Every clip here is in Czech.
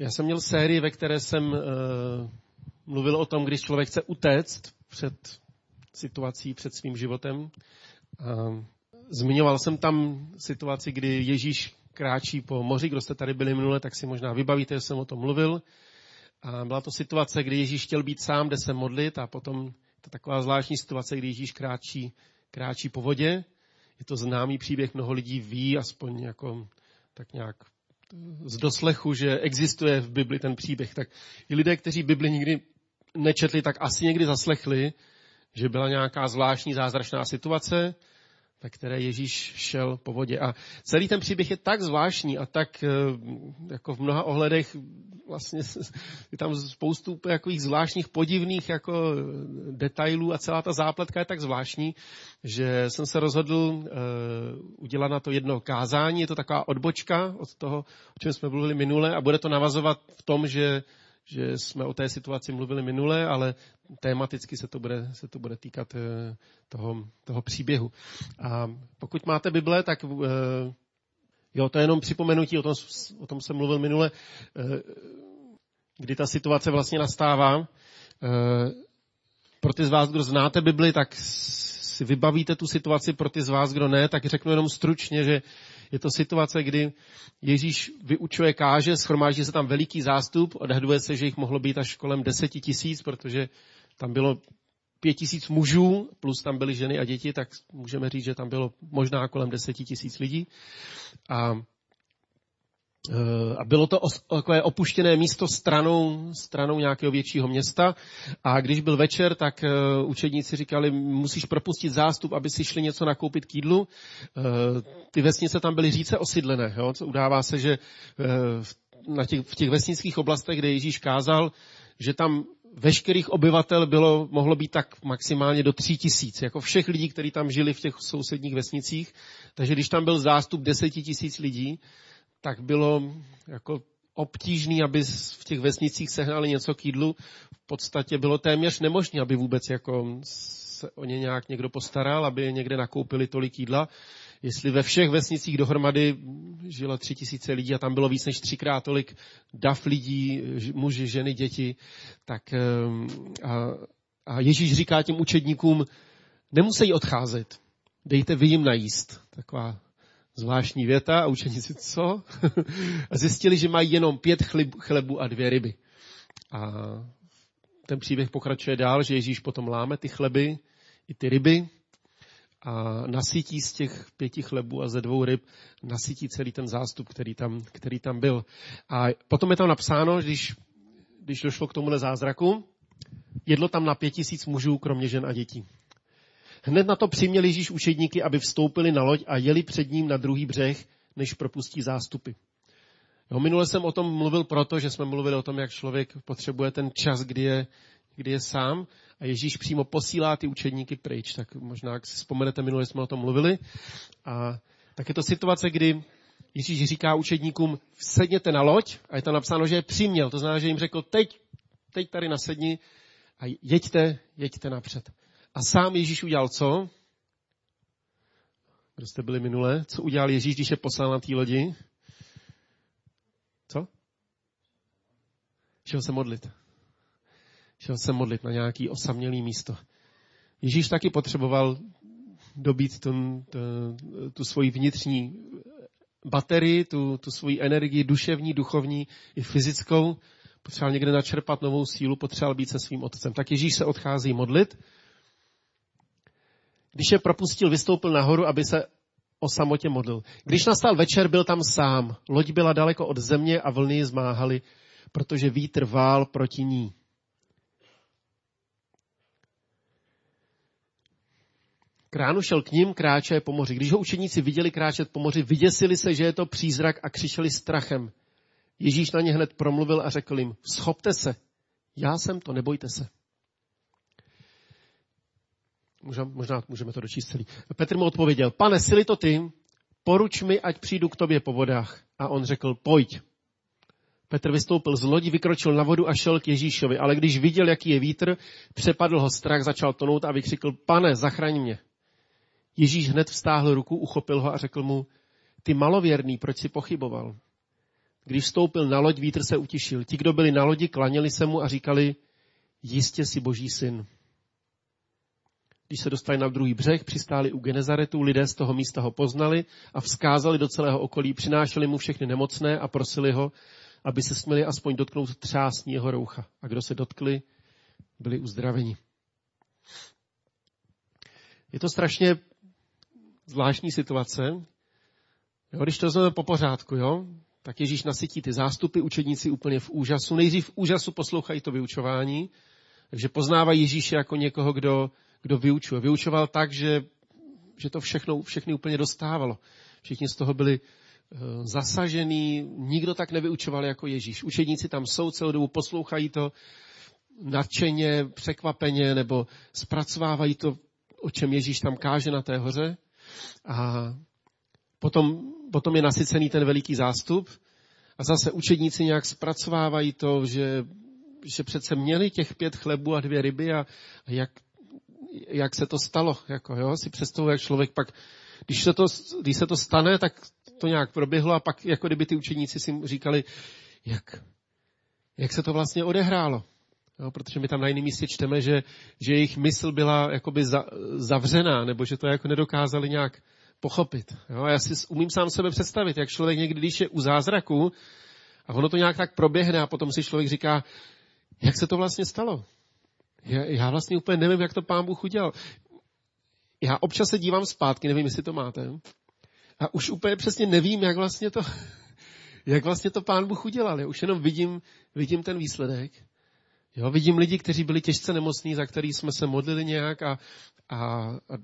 Já jsem měl sérii, ve které jsem uh, mluvil o tom, když člověk chce utéct před situací, před svým životem. Uh, zmiňoval jsem tam situaci, kdy Ježíš kráčí po moři. Kdo jste tady byli minule, tak si možná vybavíte, že jsem o tom mluvil. A byla to situace, kdy Ježíš chtěl být sám, kde se modlit a potom to taková zvláštní situace, kdy Ježíš kráčí, kráčí po vodě. Je to známý příběh, mnoho lidí ví, aspoň jako tak nějak z doslechu, že existuje v Bibli ten příběh. Tak i lidé, kteří Bibli nikdy nečetli, tak asi někdy zaslechli, že byla nějaká zvláštní zázračná situace, ve které Ježíš šel po vodě. A celý ten příběh je tak zvláštní a tak eh, jako v mnoha ohledech vlastně je tam spoustu takových zvláštních podivných jako detailů a celá ta zápletka je tak zvláštní, že jsem se rozhodl uh, udělat na to jedno kázání. Je to taková odbočka od toho, o čem jsme mluvili minule a bude to navazovat v tom, že že jsme o té situaci mluvili minule, ale tématicky se to bude, se to bude týkat eh, toho, toho příběhu. A pokud máte Bible, tak eh, jo, to je jenom připomenutí, o tom, o tom jsem mluvil minule, eh, kdy ta situace vlastně nastává. Pro ty z vás, kdo znáte Bibli, tak si vybavíte tu situaci, pro ty z vás, kdo ne, tak řeknu jenom stručně, že je to situace, kdy Ježíš vyučuje káže, schromáždí se tam veliký zástup, odhaduje se, že jich mohlo být až kolem deseti tisíc, protože tam bylo pět tisíc mužů, plus tam byly ženy a děti, tak můžeme říct, že tam bylo možná kolem deseti tisíc lidí. A a bylo to takové opuštěné místo stranou, stranou nějakého většího města. A když byl večer, tak eh, učedníci říkali, musíš propustit zástup, aby si šli něco nakoupit k jídlu. Eh, ty vesnice tam byly říce osídlené. Jo? Co udává se, že na těch, v těch vesnických oblastech, kde Ježíš kázal, že tam veškerých obyvatel bylo, mohlo být tak maximálně do tří tisíc, jako všech lidí, kteří tam žili v těch sousedních vesnicích. Takže když tam byl zástup deseti tisíc lidí, tak bylo jako obtížný, aby v těch vesnicích sehnali něco k jídlu. V podstatě bylo téměř nemožné, aby vůbec jako se o ně nějak někdo postaral, aby někde nakoupili tolik jídla. Jestli ve všech vesnicích dohromady žilo tři tisíce lidí a tam bylo víc než třikrát tolik dav lidí, muži, ženy, děti, tak ehm, a, a Ježíš říká těm učedníkům, nemusí odcházet, dejte vy jim najíst. Taková Zvláštní věta a učeníci co? zjistili, že mají jenom pět chlebu a dvě ryby. A ten příběh pokračuje dál, že Ježíš potom láme ty chleby i ty ryby a nasytí z těch pěti chlebů a ze dvou ryb, nasytí celý ten zástup, který tam, který tam byl. A potom je tam napsáno, když, když došlo k tomuhle zázraku, jedlo tam na pět tisíc mužů, kromě žen a dětí. Hned na to přiměl Ježíš učedníky, aby vstoupili na loď a jeli před ním na druhý břeh, než propustí zástupy. Jo, minule jsem o tom mluvil proto, že jsme mluvili o tom, jak člověk potřebuje ten čas, kdy je, kdy je sám a Ježíš přímo posílá ty učedníky pryč. Tak možná, jak si vzpomenete, minule jsme o tom mluvili. A tak je to situace, kdy Ježíš říká učedníkům, sedněte na loď a je tam napsáno, že je přiměl. To znamená, že jim řekl, teď, teď tady nasedni a jeďte, jeďte napřed. A sám Ježíš udělal co? Kdo jste byli minule? Co udělal Ježíš, když je poslal na té lodi? Co? Šel se modlit. Šel se modlit na nějaký osamělý místo. Ježíš taky potřeboval dobít tu, tu, tu svoji vnitřní baterii, tu, tu svoji energii duševní, duchovní i fyzickou. Potřeboval někde načerpat novou sílu, potřeboval být se svým otcem. Tak Ježíš se odchází modlit když je propustil, vystoupil nahoru, aby se o samotě modlil. Když nastal večer, byl tam sám. Loď byla daleko od země a vlny ji zmáhaly, protože vítr vál proti ní. Kránu šel k ním, kráče po moři. Když ho učeníci viděli kráčet po moři, vyděsili se, že je to přízrak a křičeli strachem. Ježíš na ně hned promluvil a řekl jim, schopte se, já jsem to, nebojte se. Možná, možná můžeme to dočíst celý. Petr mu odpověděl, pane, sily to ty, poruč mi, ať přijdu k tobě po vodách. A on řekl, pojď. Petr vystoupil z lodi, vykročil na vodu a šel k Ježíšovi, ale když viděl, jaký je vítr, přepadl ho strach, začal tonout a vykřikl, pane, zachraň mě. Ježíš hned vstáhl ruku, uchopil ho a řekl mu, ty malověrný, proč si pochyboval? Když vstoupil na loď, vítr se utišil. Ti, kdo byli na lodi, klaněli se mu a říkali, jistě si boží syn. Když se dostali na druhý břeh, přistáli u Genezaretu, lidé z toho místa ho poznali a vzkázali do celého okolí, přinášeli mu všechny nemocné a prosili ho, aby se směli aspoň dotknout třásní jeho roucha. A kdo se dotkli, byli uzdraveni. Je to strašně zvláštní situace. Jo, když to vezmeme po pořádku, jo, tak Ježíš nasytí ty zástupy, učedníci úplně v úžasu. Nejdřív v úžasu poslouchají to vyučování, takže poznávají Ježíše jako někoho, kdo, kdo vyučuje. Vyučoval tak, že, že to všechno, všechny úplně dostávalo. Všichni z toho byli uh, zasažený, nikdo tak nevyučoval jako Ježíš. Učedníci tam jsou celou dobu, poslouchají to nadšeně, překvapeně, nebo zpracovávají to, o čem Ježíš tam káže na té hoře. A potom, potom je nasycený ten veliký zástup a zase učedníci nějak zpracovávají to, že, že přece měli těch pět chlebů a dvě ryby a, a jak, jak se to stalo. Jako, jo? Si představuji, jak člověk pak, když se, to, když se to stane, tak to nějak proběhlo a pak jako kdyby ty učeníci si říkali, jak, jak se to vlastně odehrálo. Jo, protože my tam na jiném místě čteme, že, že jejich mysl byla jakoby za, zavřená, nebo že to jako nedokázali nějak pochopit. Jo, já si umím sám sebe představit, jak člověk někdy, když je u zázraku a ono to nějak tak proběhne a potom si člověk říká, jak se to vlastně stalo. Já, já vlastně úplně nevím, jak to pán Bůh udělal. Já občas se dívám zpátky, nevím, jestli to máte, a už úplně přesně nevím, jak vlastně to, jak vlastně to pán Bůh udělal. Já už jenom vidím, vidím ten výsledek. Jo, vidím lidi, kteří byli těžce nemocní, za který jsme se modlili nějak a, a, a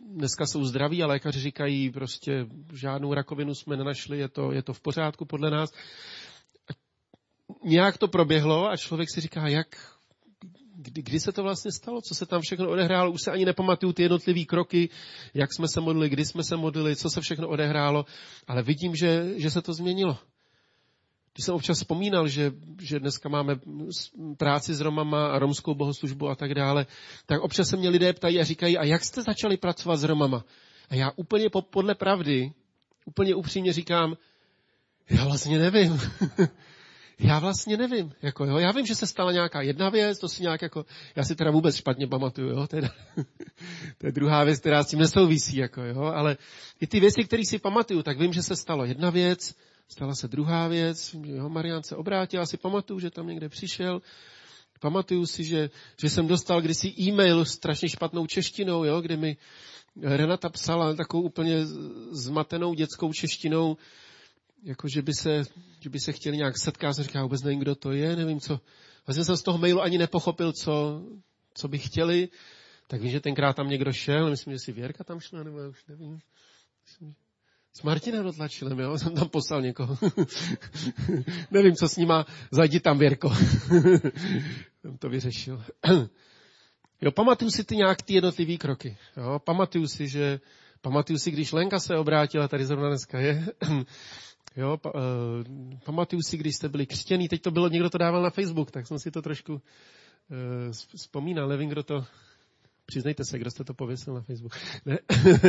dneska jsou zdraví a lékaři říkají prostě žádnou rakovinu jsme nenašli, je to, je to v pořádku podle nás. A nějak to proběhlo a člověk si říká, jak, kdy, kdy se to vlastně stalo, co se tam všechno odehrálo, už se ani nepamatuju ty jednotlivé kroky, jak jsme se modlili, kdy jsme se modlili, co se všechno odehrálo, ale vidím, že, že se to změnilo. Když jsem občas vzpomínal, že, že dneska máme práci s Romama a romskou bohoslužbu a tak dále, tak občas se mě lidé ptají a říkají, a jak jste začali pracovat s Romama? A já úplně podle pravdy, úplně upřímně říkám, já vlastně nevím. já vlastně nevím. Jako, jo, já vím, že se stala nějaká jedna věc, to si nějak jako, já si teda vůbec špatně pamatuju, jo, teda, to je druhá věc, která s tím nesouvisí, jako, jo, ale i ty věci, které si pamatuju, tak vím, že se stalo jedna věc, stala se druhá věc, jo, Marian se obrátil, asi pamatuju, že tam někde přišel, pamatuju si, že, že jsem dostal kdysi e-mail strašně špatnou češtinou, jo, kde mi Renata psala takovou úplně zmatenou dětskou češtinou, jako že by se, že by se chtěli nějak setkat, říká, vůbec nevím, kdo to je, nevím co. Vlastně jsem z toho mailu ani nepochopil, co, co by chtěli, tak vím, že tenkrát tam někdo šel, myslím, že si Věrka tam šla, nebo já už nevím. Myslím, s Martinem Dotlačilem, jo, jsem tam poslal někoho. Nevím, co s ním zajdi tam, Věrko. jsem to vyřešil. jo, pamatuju si ty nějak ty jednotlivý kroky. Jo, pamatuju si, že pamatuju si, když Lenka se obrátila, tady zrovna dneska je, Jo, pa, uh, pamatuju si, když jste byli křtěný, teď to bylo, někdo to dával na Facebook, tak jsem si to trošku uh, vzpomínal, nevím, kdo to, Přiznejte se, kdo jste to pověsil na Facebook. Ne?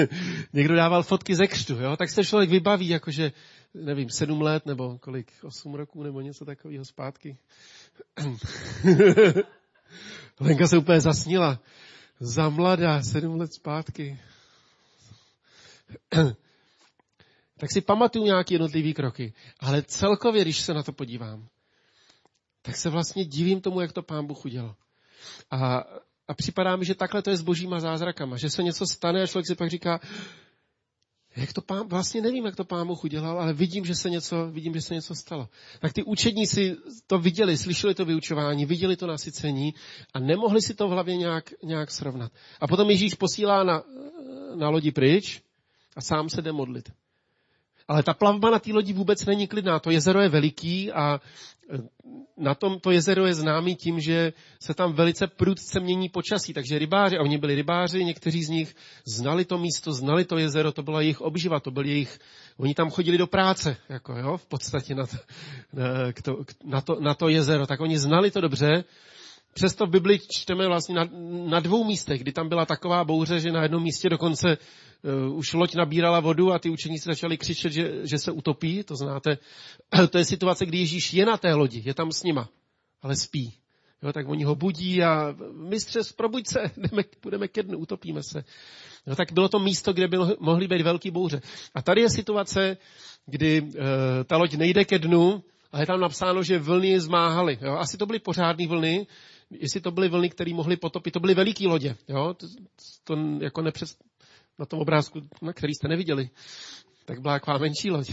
Někdo dával fotky ze křtu, jo? tak se člověk vybaví, jakože, nevím, sedm let nebo kolik, osm roků nebo něco takového zpátky. Lenka se úplně zasnila. Za mladá, sedm let zpátky. tak si pamatuju nějaké jednotlivé kroky. Ale celkově, když se na to podívám, tak se vlastně divím tomu, jak to pán Bůh udělal. A a připadá mi, že takhle to je s božíma zázrakama, že se něco stane a člověk si pak říká, jak to pán, vlastně nevím, jak to pán Bůh udělal, ale vidím, že se něco, vidím, že se něco stalo. Tak ty učedníci to viděli, slyšeli to vyučování, viděli to nasycení a nemohli si to v hlavě nějak, nějak srovnat. A potom Ježíš posílá na, na lodi pryč a sám se jde modlit. Ale ta plavba na té lodi vůbec není klidná. To jezero je veliký a e, na tom to jezero je známý tím, že se tam velice prudce mění počasí. Takže rybáři, a oni byli rybáři, někteří z nich znali to místo, znali to jezero, to byla jejich obživa, to byl jejich, oni tam chodili do práce, jako jo, v podstatě na to, na to, na to, na to jezero. Tak oni znali to dobře, přesto v Bibli čteme vlastně na, na dvou místech, kdy tam byla taková bouře, že na jednom místě dokonce už loď nabírala vodu a ty učeníci začali křičet, že, že se utopí. To znáte. To je situace, kdy Ježíš je na té lodi, je tam s nima, ale spí. Jo, tak oni ho budí a mistře, probuď se, jdeme, půjdeme ke dnu, utopíme se. Jo, tak bylo to místo, kde bylo, mohly být velký bouře. A tady je situace, kdy uh, ta loď nejde ke dnu, ale je tam napsáno, že vlny zmáhaly. Jo. Asi to byly pořádné vlny, jestli to byly vlny, které mohly potopit, to byly veliké lodě. Jo. To, to jako nepřes, na tom obrázku, na který jste neviděli, tak byla taková menší loď.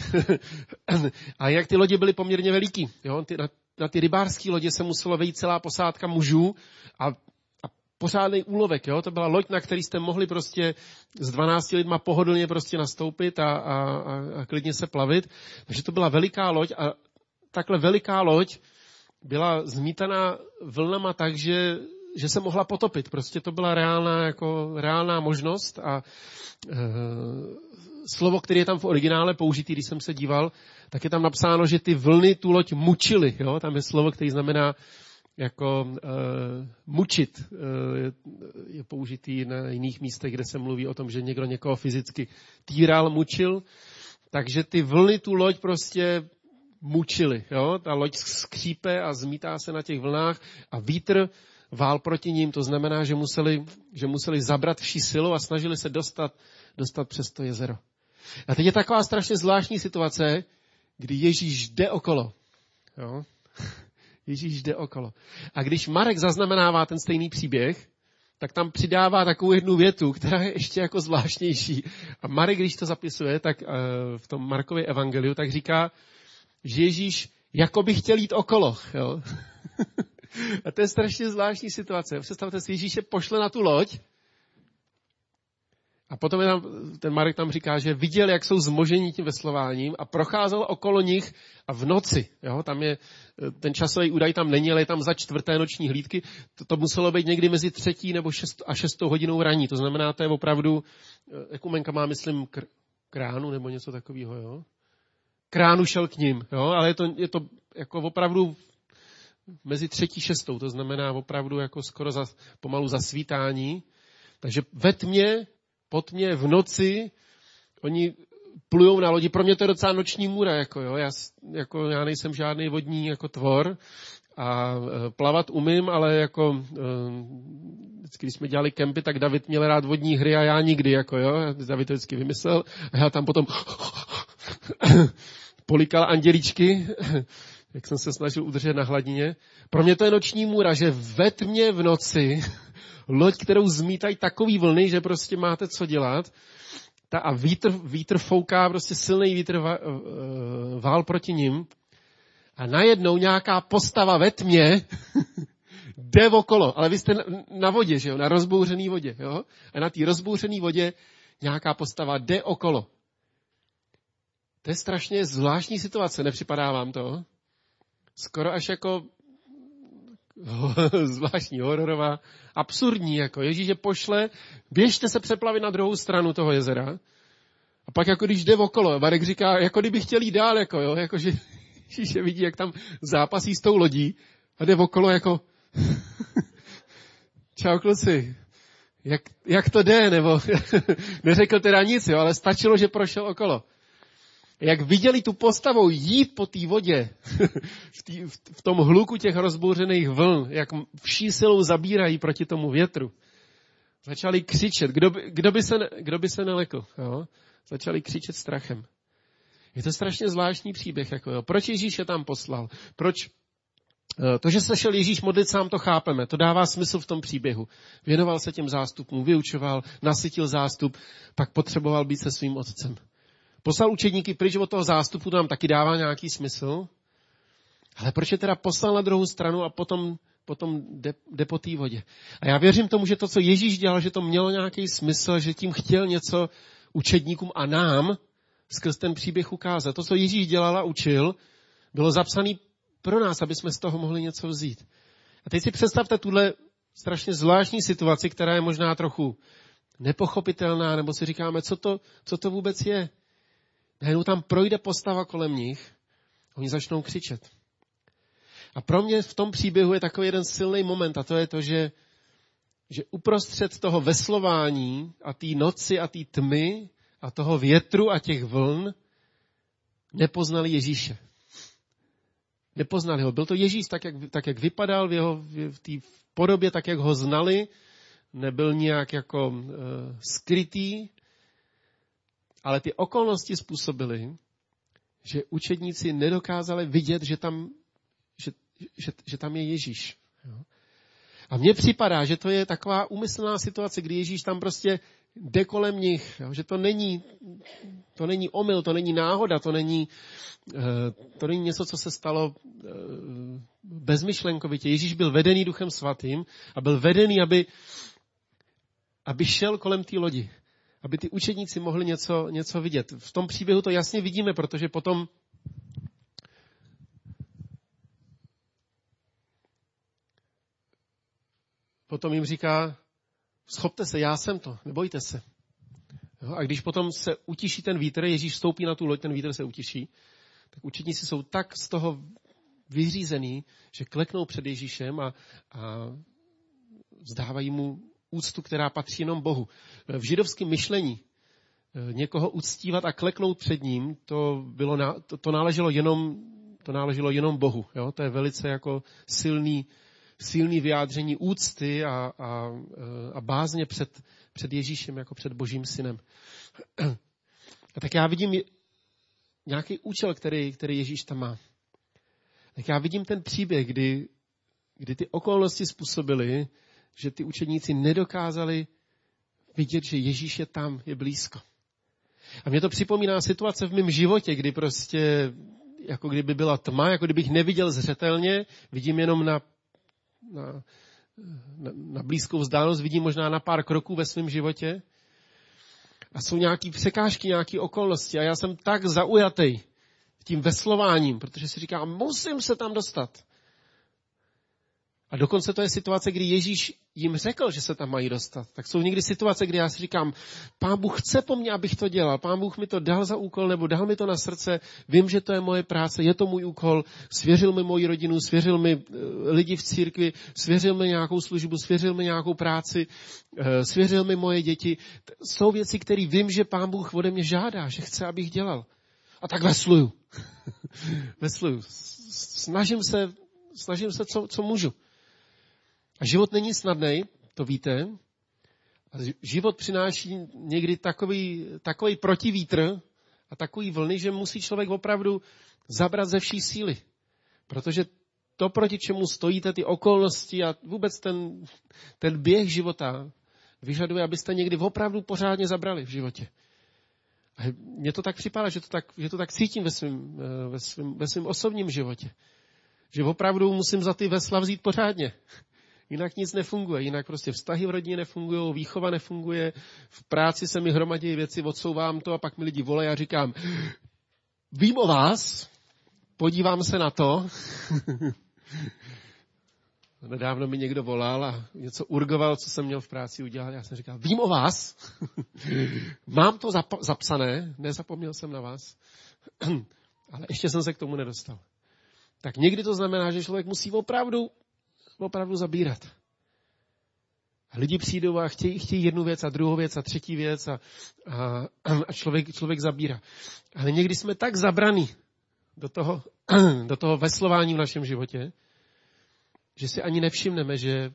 a jak ty lodě byly poměrně veliký. Jo. Ty, na, na ty rybářské lodě se muselo vejít celá posádka mužů a, a pořádný úlovek. Jo? To byla loď, na který jste mohli prostě s 12 lidma pohodlně prostě nastoupit a, a, a, a klidně se plavit. Takže to byla veliká loď a takhle veliká loď byla zmítaná vlnama tak, že, že se mohla potopit. Prostě to byla reálná, jako, reálná možnost a e, slovo, které je tam v originále použitý, když jsem se díval, tak je tam napsáno, že ty vlny tu loď mučily. Tam je slovo, které znamená jako uh, mučit. Uh, je, je použitý na jiných místech, kde se mluví o tom, že někdo někoho fyzicky týral, mučil. Takže ty vlny tu loď prostě mučily. Ta loď skřípe a zmítá se na těch vlnách a vítr vál proti ním. To znamená, že museli, že museli zabrat vší silu a snažili se dostat, dostat přes to jezero. A teď je taková strašně zvláštní situace, kdy Ježíš jde okolo. Jo? Ježíš jde okolo. A když Marek zaznamenává ten stejný příběh, tak tam přidává takovou jednu větu, která je ještě jako zvláštnější. A Marek, když to zapisuje, tak uh, v tom Markově evangeliu, tak říká, že Ježíš jako by chtěl jít okolo. Jo? a to je strašně zvláštní situace. Představte si, Ježíše pošle na tu loď a potom je tam, ten Marek tam říká, že viděl, jak jsou zmožení tím veslováním a procházel okolo nich a v noci. Jo, tam je, ten časový údaj tam není, ale je tam za čtvrté noční hlídky. To, to muselo být někdy mezi třetí nebo šest a šestou hodinou raní. To znamená, to je opravdu, ekumenka má, myslím, kr, kránu nebo něco takového, jo. Kránu šel k ním, jo, ale je to, je to jako opravdu mezi třetí šestou, to znamená opravdu jako skoro za, pomalu zasvítání. Takže ve tmě po tmě v noci, oni plujou na lodi. Pro mě to je docela noční můra, jako jo. Já, jako, já nejsem žádný vodní jako tvor a e, plavat umím, ale jako e, vždycky, když jsme dělali kempy, tak David měl rád vodní hry a já nikdy, jako jo. David to vždycky vymyslel a já tam potom polikal andělíčky, jak jsem se snažil udržet na hladině. Pro mě to je noční můra, že ve tmě v noci loď, kterou zmítají takový vlny, že prostě máte co dělat. Ta a vítr, vítr fouká, prostě silný vítr eh, vál proti ním. A najednou nějaká postava ve tmě jde okolo. Ale vy jste na, na vodě, že jo? Na rozbouřený vodě, jo? A na té rozbouřené vodě nějaká postava jde okolo. To je strašně zvláštní situace, nepřipadá vám to? Skoro až jako zvláštní, hororová, absurdní, jako Ježíš je pošle, běžte se přeplavit na druhou stranu toho jezera. A pak jako když jde okolo, Marek říká, jako kdyby chtěl jít dál, jako jo, jako že Ježíš je vidí, jak tam zápasí s tou lodí a jde okolo jako čau kluci, jak, jak to jde, nebo neřekl teda nic, jo, ale stačilo, že prošel okolo jak viděli tu postavu jít po té vodě, v, tý, v tom hluku těch rozbouřených vln, jak vší silou zabírají proti tomu větru, začali křičet. Kdo by, kdo by, se, kdo by se nelekl? Jo? Začali křičet strachem. Je to strašně zvláštní příběh. Jako, jo. Proč Ježíš je tam poslal? Proč eh, to, že se šel Ježíš modlit, sám to chápeme. To dává smysl v tom příběhu. Věnoval se těm zástupům, vyučoval, nasytil zástup, pak potřeboval být se svým otcem. Poslal učedníky pryč od toho zástupu, to nám taky dává nějaký smysl. Ale proč je teda poslal na druhou stranu a potom, potom jde, jde po té vodě? A já věřím tomu, že to, co Ježíš dělal, že to mělo nějaký smysl, že tím chtěl něco učedníkům a nám skrz ten příběh ukázat. To, co Ježíš dělal a učil, bylo zapsané pro nás, aby jsme z toho mohli něco vzít. A teď si představte tuhle strašně zvláštní situaci, která je možná trochu nepochopitelná, nebo si říkáme, co to, co to vůbec je. Najednou tam projde postava kolem nich, oni začnou křičet. A pro mě v tom příběhu je takový jeden silný moment a to je to, že, že uprostřed toho veslování a té noci a té tmy a toho větru a těch vln nepoznali Ježíše. Nepoznali ho. Byl to Ježíš tak, jak, tak, jak vypadal v, jeho, v té podobě, tak, jak ho znali. Nebyl nějak jako uh, skrytý, ale ty okolnosti způsobily, že učedníci nedokázali vidět, že tam, že, že, že tam je Ježíš. A mně připadá, že to je taková úmyslná situace, kdy Ježíš tam prostě jde kolem nich, jo? že to není, to není omyl, to není náhoda, to není, eh, to není něco, co se stalo eh, bezmyšlenkovitě. Ježíš byl vedený Duchem Svatým a byl vedený, aby, aby šel kolem té lodi aby ty učedníci mohli něco, něco vidět. V tom příběhu to jasně vidíme, protože potom potom jim říká, schopte se, já jsem to, nebojte se. Jo, a když potom se utiší ten vítr, Ježíš vstoupí na tu loď, ten vítr se utiší, tak učedníci jsou tak z toho vyřízený, že kleknou před Ježíšem a, a vzdávají mu úctu, která patří jenom Bohu. V židovském myšlení eh, někoho uctívat a kleknout před ním, to, bylo, to, to, náleželo, jenom, to náleželo jenom Bohu. Jo? To je velice jako silný, silný vyjádření úcty a, a, a bázně před, před Ježíšem jako před Božím synem. A tak já vidím nějaký účel, který, který Ježíš tam má. Tak já vidím ten příběh, kdy, kdy ty okolnosti způsobily, že ty učeníci nedokázali vidět, že Ježíš je tam, je blízko. A mě to připomíná situace v mém životě, kdy prostě, jako kdyby byla tma, jako kdybych neviděl zřetelně, vidím jenom na, na, na, blízkou vzdálenost, vidím možná na pár kroků ve svém životě. A jsou nějaké překážky, nějaké okolnosti. A já jsem tak zaujatý tím veslováním, protože si říkám, musím se tam dostat. A dokonce to je situace, kdy Ježíš jim řekl, že se tam mají dostat. Tak jsou někdy situace, kdy já si říkám, pán Bůh chce po mně, abych to dělal. Pán Bůh mi to dal za úkol, nebo dal mi to na srdce. Vím, že to je moje práce, je to můj úkol. Svěřil mi moji rodinu, svěřil mi eh, lidi v církvi, svěřil mi nějakou službu, svěřil mi nějakou práci, eh, svěřil mi moje děti. Jsou věci, které vím, že pán Bůh ode mě žádá, že chce, abych dělal. A tak vesluju. vesluju. Snažím se, snažím se, co, co můžu. A život není snadný, to víte. A život přináší někdy takový, takový protivítr a takový vlny, že musí člověk opravdu zabrat ze vší síly. Protože to, proti čemu stojíte, ty okolnosti a vůbec ten, ten běh života vyžaduje, abyste někdy opravdu pořádně zabrali v životě. A mně to tak připadá, že to tak, že to tak cítím ve svém eh, ve svým, ve svým osobním životě. Že opravdu musím za ty vesla vzít pořádně. Jinak nic nefunguje, jinak prostě vztahy v rodině nefungují, výchova nefunguje, v práci se mi hromadí věci, odsouvám to a pak mi lidi volají a říkám, vím o vás, podívám se na to. Nedávno mi někdo volal a něco urgoval, co jsem měl v práci udělat. Já jsem říkal, vím o vás, mám to zap- zapsané, nezapomněl jsem na vás, ale ještě jsem se k tomu nedostal. Tak někdy to znamená, že člověk musí opravdu opravdu zabírat. Lidi přijdou a chtějí, chtějí jednu věc a druhou věc a třetí věc a, a, a člověk, člověk zabírá. Ale někdy jsme tak zabraní do toho, do toho veslování v našem životě, že si ani nevšimneme, že,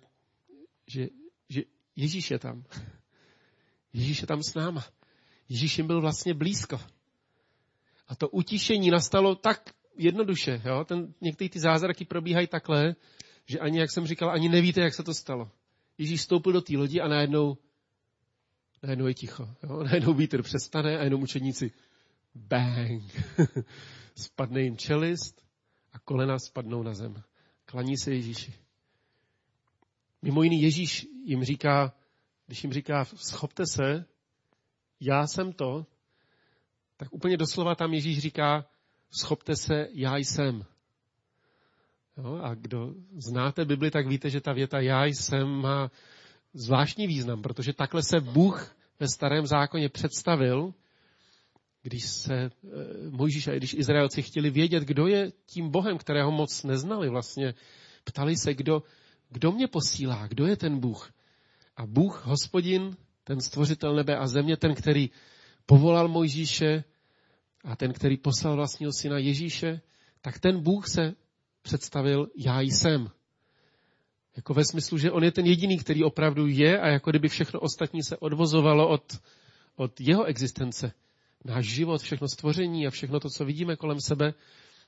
že, že Ježíš je tam. Ježíš je tam s náma. Ježíš jim byl vlastně blízko. A to utišení nastalo tak jednoduše. Jo? Ten, některé ty zázraky probíhají takhle, že ani, jak jsem říkal, ani nevíte, jak se to stalo. Ježíš vstoupil do té lodi a najednou, najednou je ticho. Jo? Najednou vítr přestane a jenom učeníci bang. Spadne jim čelist a kolena spadnou na zem. Klaní se Ježíši. Mimo jiný Ježíš jim říká, když jim říká, schopte se, já jsem to, tak úplně doslova tam Ježíš říká, schopte se, já jsem. Jo, a kdo znáte Bibli, tak víte, že ta věta já jsem má zvláštní význam, protože takhle se Bůh ve starém zákoně představil, když se e, Mojžíš a když Izraelci chtěli vědět, kdo je tím Bohem, kterého moc neznali vlastně, ptali se, kdo, kdo mě posílá, kdo je ten Bůh. A Bůh, hospodin, ten stvořitel nebe a země, ten, který povolal Mojžíše a ten, který poslal vlastního syna Ježíše, tak ten Bůh se představil, já jsem. Jako ve smyslu, že on je ten jediný, který opravdu je a jako kdyby všechno ostatní se odvozovalo od, od jeho existence. Náš život, všechno stvoření a všechno to, co vidíme kolem sebe.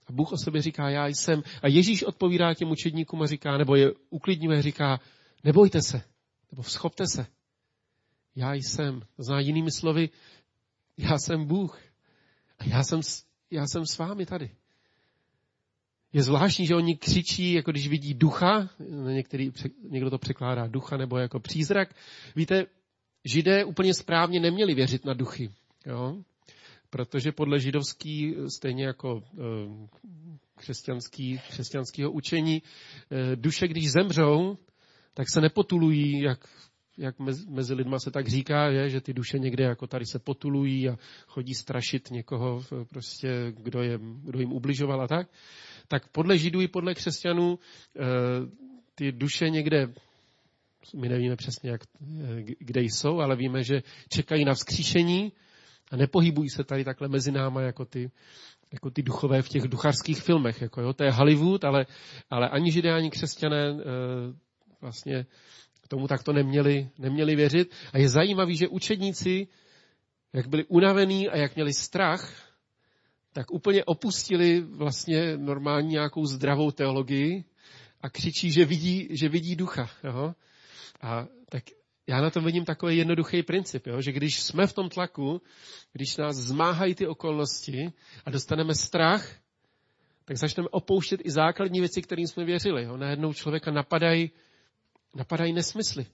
A Bůh o sobě říká, já jsem. A Ježíš odpovídá těm učedníkům a říká, nebo je uklidňuje, říká, nebojte se, nebo schopte se. Já jsem. To znamená jinými slovy, já jsem Bůh. A já jsem, já jsem s vámi tady. Je zvláštní, že oni křičí, jako když vidí ducha, některý, někdo to překládá ducha nebo jako přízrak. Víte, židé úplně správně neměli věřit na duchy. Jo? Protože podle židovský, stejně jako eh, křesťanský, křesťanského učení, eh, duše, když zemřou, tak se nepotulují, jak, jak mezi lidma se tak říká, je, že ty duše někde jako tady se potulují a chodí strašit někoho, prostě, kdo, je, kdo jim ubližoval a tak tak podle židů i podle křesťanů eh, ty duše někde, my nevíme přesně, jak, eh, kde jsou, ale víme, že čekají na vzkříšení a nepohybují se tady takhle mezi náma jako ty, jako ty duchové v těch ducharských filmech. Jako jo, to je Hollywood, ale, ale ani židé, ani křesťané e, vlastně tomu takto neměli, neměli věřit. A je zajímavé, že učedníci, jak byli unavení a jak měli strach, tak úplně opustili vlastně normální nějakou zdravou teologii a křičí, že vidí, že vidí ducha. Jo? A tak já na tom vidím takový jednoduchý princip, jo? že když jsme v tom tlaku, když nás zmáhají ty okolnosti a dostaneme strach, tak začneme opouštět i základní věci, kterým jsme věřili. Jo? Najednou člověka napadají, napadají nesmysly.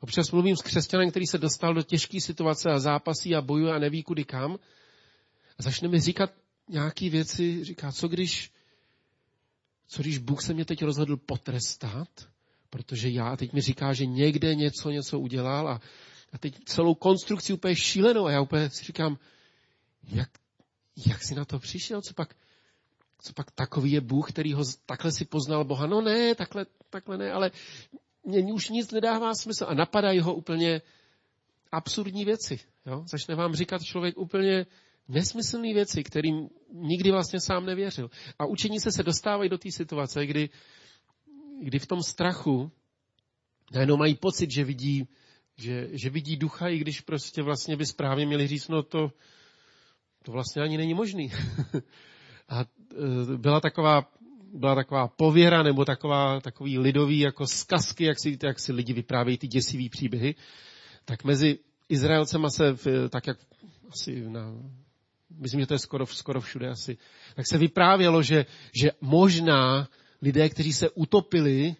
Občas mluvím s křesťanem, který se dostal do těžké situace a zápasí a bojuje a neví kudy kam. A začneme říkat nějaký věci, říká, co když, co když Bůh se mě teď rozhodl potrestat, protože já, teď mi říká, že někde něco, něco udělal a, a teď celou konstrukci úplně šílenou a já úplně si říkám, jak, jak jsi na to přišel, co pak, co pak takový je Bůh, který ho takhle si poznal Boha. No ne, takhle, takhle ne, ale mě už nic nedává smysl. A napadají ho úplně absurdní věci. Jo? Začne vám říkat člověk úplně nesmyslné věci, kterým nikdy vlastně sám nevěřil. A učení se se dostávají do té situace, kdy, kdy v tom strachu najednou mají pocit, že vidí, že, že vidí ducha, i když prostě vlastně by správně měli říct, no to, to vlastně ani není možný. A e, byla taková, byla taková pověra nebo taková, takový lidový jako zkazky, jak si, jak si lidi vyprávějí ty děsivý příběhy, tak mezi Izraelcema se, tak jak asi na myslím, že to je skoro, skoro všude asi, tak se vyprávělo, že, že možná lidé, kteří se utopili,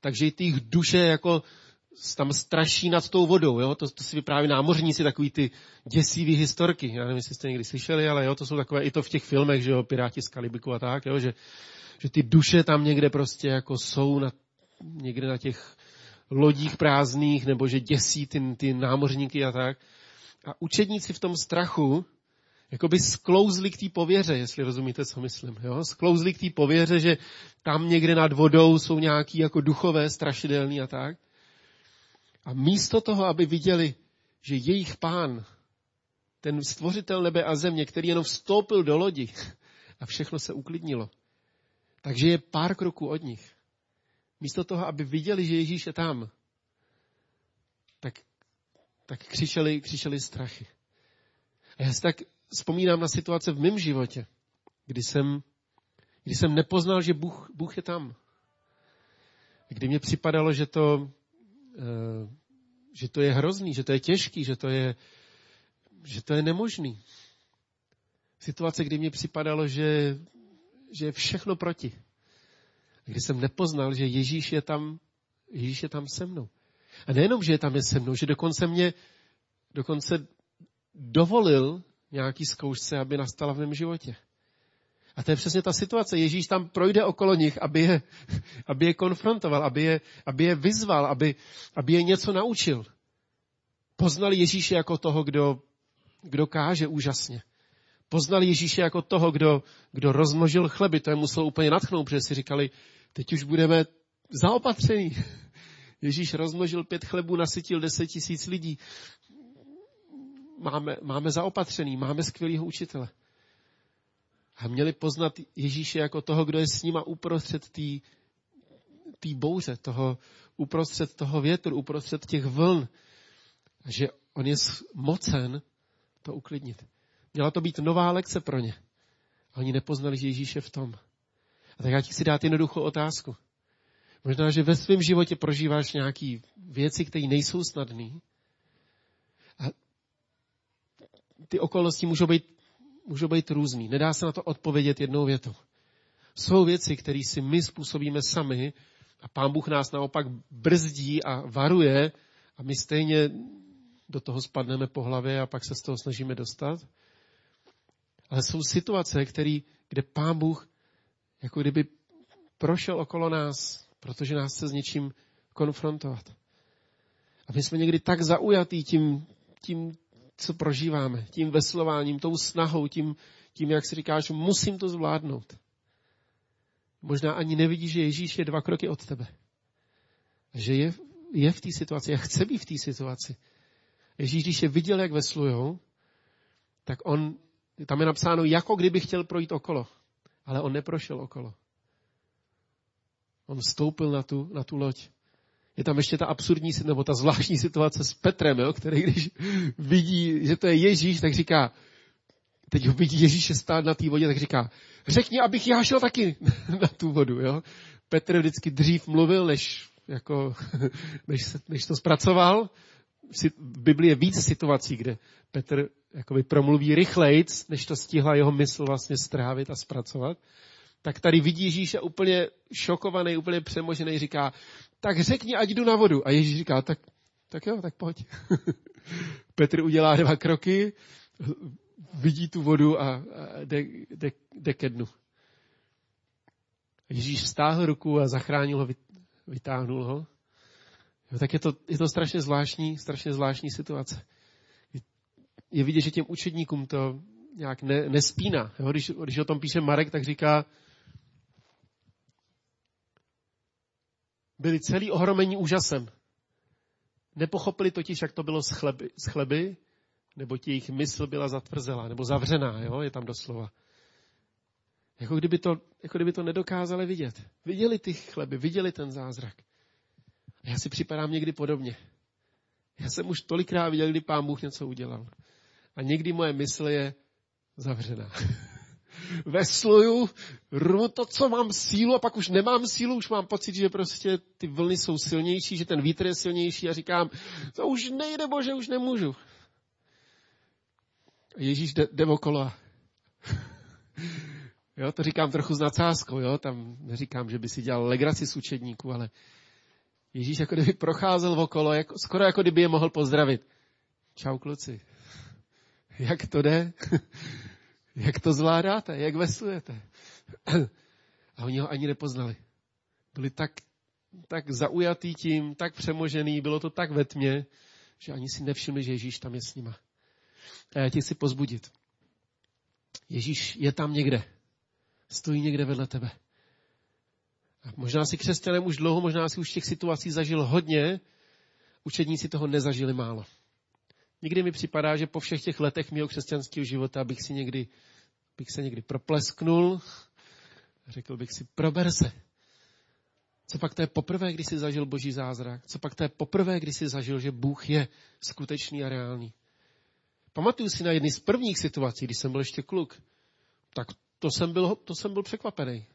takže ty duše jako tam straší nad tou vodou, jo? To, to si vypráví námořníci, takový ty děsivý historky. Já nevím, jestli jste někdy slyšeli, ale jo, to jsou takové i to v těch filmech, že jo, Piráti z Kalibiku a tak, jo, že, že ty duše tam někde prostě jako jsou na, někde na těch lodích prázdných, nebo že děsí ty, ty námořníky a tak. A učedníci v tom strachu jakoby sklouzli k té pověře, jestli rozumíte, co myslím. Jo? Sklouzli k té pověře, že tam někde nad vodou jsou nějaký jako duchové, strašidelný a tak. A místo toho, aby viděli, že jejich pán, ten stvořitel nebe a země, který jenom vstoupil do lodi a všechno se uklidnilo, takže je pár kroků od nich. Místo toho, aby viděli, že Ježíš je tam, tak, tak křičeli, křičeli strachy. A já si tak vzpomínám na situace v mém životě, kdy jsem, kdy jsem nepoznal, že Bůh, Bůh je tam. Kdy mě připadalo, že to, eh, že to je hrozný, že to je těžký, že to je, že to je nemožný. Situace, kdy mě připadalo, že, že je všechno proti. Kdy jsem nepoznal, že Ježíš je tam, Ježíš je tam se mnou. A nejenom, že je tam je se mnou, že dokonce mě, dokonce dovolil, nějaký zkoušce, aby nastala v mém životě. A to je přesně ta situace. Ježíš tam projde okolo nich, aby je, aby je konfrontoval, aby je, aby je vyzval, aby, aby je něco naučil. Poznali Ježíše jako toho, kdo, kdo káže úžasně. Poznali Ježíše jako toho, kdo, kdo rozmnožil chleby. To je muselo úplně natchnout, protože si říkali, teď už budeme zaopatření. Ježíš rozmnožil pět chlebů, nasytil deset tisíc lidí. Máme, máme zaopatřený, máme skvělého učitele. A měli poznat Ježíše jako toho, kdo je s nima uprostřed té bouře, toho, uprostřed toho větru, uprostřed těch vln. Že on je mocen to uklidnit. Měla to být nová lekce pro ně. A oni nepoznali, že Ježíš je v tom. A tak já ti chci dát jednoduchou otázku. Možná, že ve svém životě prožíváš nějaké věci, které nejsou snadné. A ty okolnosti můžou být, můžou být různý. Nedá se na to odpovědět jednou větou. Jsou věci, které si my způsobíme sami a pán Bůh nás naopak brzdí a varuje a my stejně do toho spadneme po hlavě a pak se z toho snažíme dostat. Ale jsou situace, který, kde pán Bůh jako kdyby prošel okolo nás, protože nás chce s něčím konfrontovat. A my jsme někdy tak zaujatý tím, tím co prožíváme, tím veslováním, tou snahou, tím, tím, jak si říkáš, musím to zvládnout. Možná ani nevidíš, že Ježíš je dva kroky od tebe. Že je, je v té situaci a chce být v té situaci. Ježíš, když je viděl, jak veslujou, tak on, tam je napsáno, jako kdyby chtěl projít okolo. Ale on neprošel okolo. On vstoupil na tu, na tu loď. Je tam ještě ta absurdní, nebo ta zvláštní situace s Petrem, jo, který když vidí, že to je Ježíš, tak říká, teď ho vidí Ježíše stát na té vodě, tak říká, řekni, abych já šel taky na tu vodu. Jo. Petr vždycky dřív mluvil, než, jako, než, než to zpracoval. V Biblii je víc situací, kde Petr jakoby promluví rychlejc, než to stihla jeho mysl vlastně strávit a zpracovat tak tady vidí Ježíše úplně šokovaný, úplně přemožený, říká, tak řekni, ať jdu na vodu. A Ježíš říká, tak, tak jo, tak pojď. Petr udělá dva kroky, vidí tu vodu a, jde, jde, jde ke dnu. Ježíš stáhl ruku a zachránil ho, vytáhnul ho. Jo, tak je to, je to strašně zvláštní, strašně zvláštní situace. Je vidět, že těm učedníkům to nějak ne, nespíná. Jo, když, když o tom píše Marek, tak říká, byli celý ohromení úžasem. Nepochopili totiž, jak to bylo s chleby, s chleby nebo jejich mysl byla zatvrzelá, nebo zavřená, jo, je tam doslova. Jako kdyby, to, jako kdyby to nedokázali vidět. Viděli ty chleby, viděli ten zázrak. A já si připadám někdy podobně. Já jsem už tolikrát viděl, kdy pán Bůh něco udělal. A někdy moje mysl je zavřená. vesluju, rvu to, co mám sílu a pak už nemám sílu, už mám pocit, že prostě ty vlny jsou silnější, že ten vítr je silnější a říkám, to už nejde, bože, už nemůžu. A Ježíš jde, jde okolo. jo, to říkám trochu s nadsázkou, jo, tam neříkám, že by si dělal legraci z učedníků, ale Ježíš jako kdyby procházel okolo, jako, skoro jako kdyby je mohl pozdravit. Čau kluci. Jak to jde? Jak to zvládáte? Jak veslujete? A oni ho ani nepoznali. Byli tak, tak zaujatý tím, tak přemožený, bylo to tak ve tmě, že ani si nevšimli, že Ježíš tam je s nima. A já tě chci pozbudit. Ježíš je tam někde. Stojí někde vedle tebe. Možná si křesťanem už dlouho, možná si už těch situací zažil hodně, učedníci toho nezažili málo. Někdy mi připadá, že po všech těch letech mého křesťanského života bych si někdy, bych se někdy proplesknul řekl bych si, prober se. Co pak to je poprvé, když jsi zažil boží zázrak? Co pak to je poprvé, když jsi zažil, že Bůh je skutečný a reálný? Pamatuju si na jedny z prvních situací, když jsem byl ještě kluk. Tak to jsem byl, to jsem byl překvapený.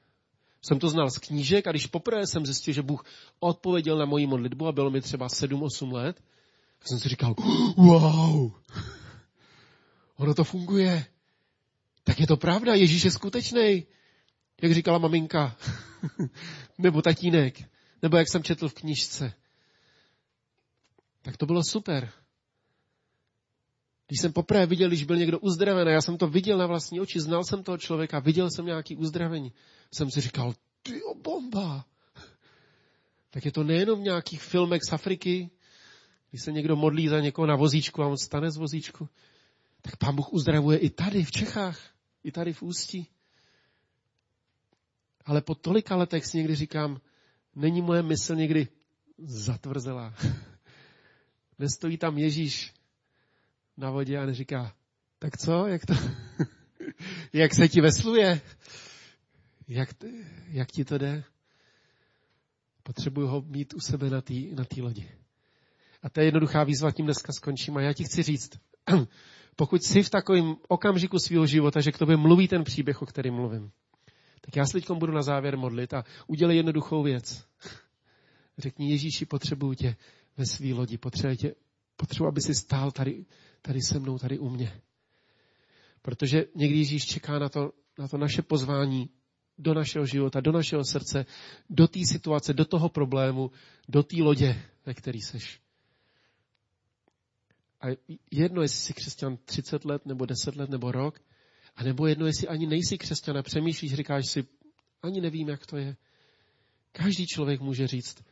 Jsem to znal z knížek a když poprvé jsem zjistil, že Bůh odpověděl na moji modlitbu a bylo mi třeba 7-8 let, tak jsem si říkal, wow, ono to funguje. Tak je to pravda, Ježíš je skutečný, jak říkala maminka, nebo tatínek, nebo jak jsem četl v knižce. Tak to bylo super. Když jsem poprvé viděl, když byl někdo uzdravený, já jsem to viděl na vlastní oči, znal jsem toho člověka, viděl jsem nějaký uzdravení, jsem si říkal, ty bomba. Tak je to nejenom v nějakých filmech z Afriky, když se někdo modlí za někoho na vozíčku a on stane z vozíčku, tak pán Bůh uzdravuje i tady v Čechách, i tady v Ústí. Ale po tolika letech si někdy říkám, není moje mysl někdy zatvrzelá. Nestojí tam Ježíš na vodě a neříká, tak co, jak to, jak se ti vesluje? Jak, jak ti to jde? Potřebuju ho mít u sebe na té na lodi. A to je jednoduchá výzva, tím dneska skončím. A já ti chci říct, pokud jsi v takovém okamžiku svého života, že k tobě mluví ten příběh, o kterém mluvím, tak já se budu na závěr modlit a udělej jednoduchou věc. Řekni Ježíši, potřebuju tě ve svý lodi, potřebuji, tě, potřebuji, aby si stál tady, tady se mnou, tady u mě. Protože někdy Ježíš čeká na to, na to naše pozvání do našeho života, do našeho srdce, do té situace, do toho problému, do té lodě, ve který seš. A jedno, jestli jsi křesťan 30 let, nebo 10 let, nebo rok, a nebo jedno, jestli ani nejsi křesťan a přemýšlíš, říkáš si, ani nevím, jak to je. Každý člověk může říct,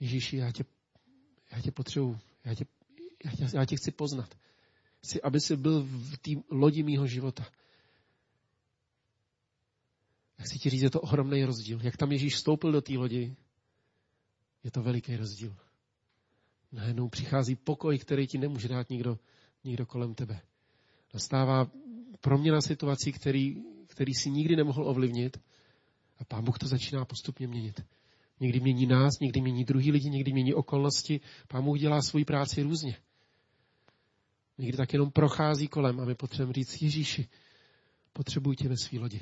Ježíši, já tě, já tě potřebuji, já tě, já, já tě chci poznat. Chci, aby jsi byl v té lodi mýho života. Jak chci ti říct, je to ohromný rozdíl. Jak tam Ježíš vstoupil do té lodi, je to veliký rozdíl. Najednou přichází pokoj, který ti nemůže dát nikdo, nikdo kolem tebe. Nastává proměna situací, který, který si nikdy nemohl ovlivnit a Pán Bůh to začíná postupně měnit. Někdy mění nás, někdy mění druhý lidi, někdy mění okolnosti. Pán Bůh dělá svoji práci různě. Někdy tak jenom prochází kolem a my potřebujeme říct, Ježíši, potřebuji tě ve svý lodi.